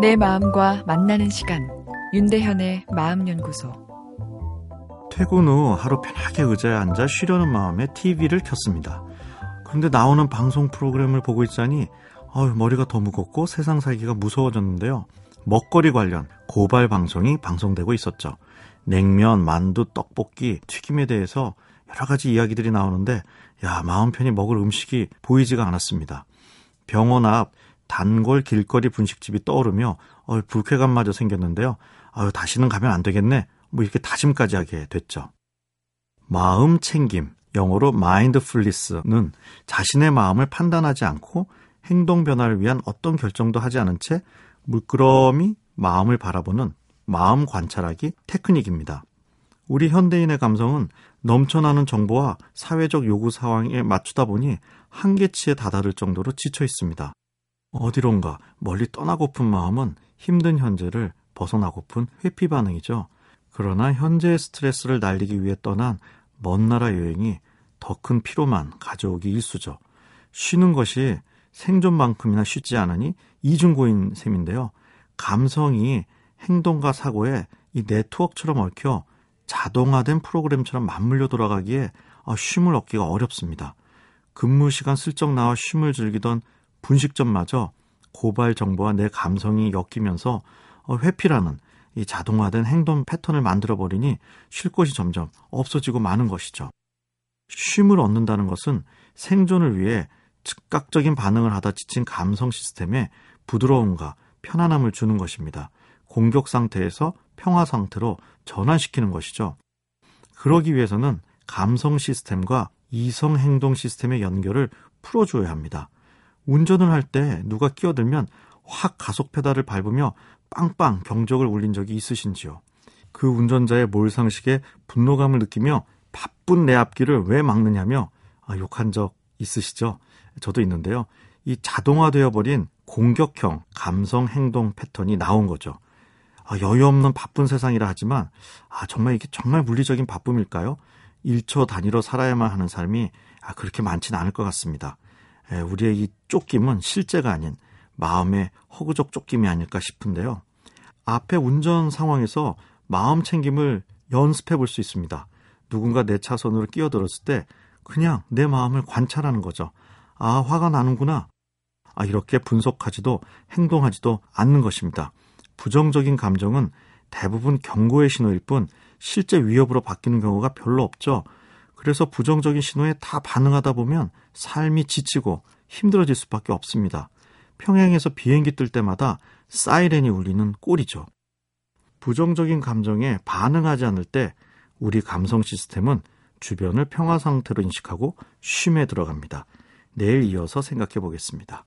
내 마음과 만나는 시간 윤대현의 마음연구소 퇴근 후 하루 편하게 의자에 앉아 쉬려는 마음에 TV를 켰습니다. 그런데 나오는 방송 프로그램을 보고 있자니 어휴, 머리가 더 무겁고 세상 살기가 무서워졌는데요. 먹거리 관련 고발 방송이 방송되고 있었죠. 냉면, 만두, 떡볶이, 튀김에 대해서 여러 가지 이야기들이 나오는데 야 마음 편히 먹을 음식이 보이지가 않았습니다. 병원 앞 단골 길거리 분식집이 떠오르며 어, 불쾌감마저 생겼는데요. 아유 다시는 가면 안 되겠네. 뭐 이렇게 다짐까지 하게 됐죠. 마음 챙김, 영어로 mindfulness는 자신의 마음을 판단하지 않고 행동 변화를 위한 어떤 결정도 하지 않은 채 물끄러미 마음을 바라보는 마음 관찰하기 테크닉입니다. 우리 현대인의 감성은 넘쳐나는 정보와 사회적 요구 상황에 맞추다 보니 한계치에 다다를 정도로 지쳐 있습니다. 어디론가 멀리 떠나고픈 마음은 힘든 현재를 벗어나고픈 회피 반응이죠. 그러나 현재의 스트레스를 날리기 위해 떠난 먼 나라 여행이 더 큰 피로만 가져오기 일수죠. 쉬는 것이 생존만큼이나 쉽지 않으니 이중고인 셈인데요. 감성이 행동과 사고에 이 네트워크처럼 얽혀 자동화된 프로그램처럼 맞물려 돌아가기에 아, 쉼을 얻기가 어렵습니다. 근무 시간 슬쩍 나와 쉼을 즐기던 분식점마저 고발 정보와 내 감성이 엮이면서 어, 회피라는 이 자동화된 행동 패턴을 만들어 버리니 쉴 곳이 점점 없어지고 마는 것이죠. 쉼을 얻는다는 것은 생존을 위해 즉각적인 반응을 하다 지친 감성 시스템에 부드러움과 편안함을 주는 것입니다. 공격 상태에서 평화 상태로 전환시키는 것이죠. 그러기 위해서는 감성 시스템과 이성 행동 시스템의 연결을 풀어줘야 합니다. 운전을 할 때 누가 끼어들면 확 가속 페달을 밟으며 빵빵 경적을 울린 적이 있으신지요? 그 운전자의 몰상식에 분노감을 느끼며 바쁜 내 앞길을 왜 막느냐며 아, 욕한 적 있으시죠? 저도 있는데요. 이 자동화되어 버린 공격형 감성 행동 패턴이 나온 거죠. 아, 여유 없는 바쁜 세상이라 하지만 아, 정말 이게 정말 물리적인 바쁨일까요? 1초 단위로 살아야만 하는 삶이 아, 그렇게 많지는 않을 것 같습니다. 에, 우리의 이 쫓김은 실제가 아닌 마음의 허구적 쫓김이 아닐까 싶은데요. 앞에 운전 상황에서 마음 챙김을 연습해 볼 수 있습니다. 누군가 내 차선으로 끼어들었을 때 그냥 내 마음을 관찰하는 거죠. 아, 화가 나는구나. 아, 이렇게 분석하지도 행동하지도 않는 것입니다. 부정적인 감정은 대부분 경고의 신호일 뿐 실제 위협으로 바뀌는 경우가 별로 없죠. 그래서 부정적인 신호에 다 반응하다 보면 삶이 지치고 힘들어질 수밖에 없습니다. 평양에서 비행기 뜰 때마다 사이렌이 울리는 꼴이죠. 부정적인 감정에 반응하지 않을 때 우리 감성 시스템은 주변을 평화 상태로 인식하고 쉼에 들어갑니다. 내일 이어서 생각해 보겠습니다.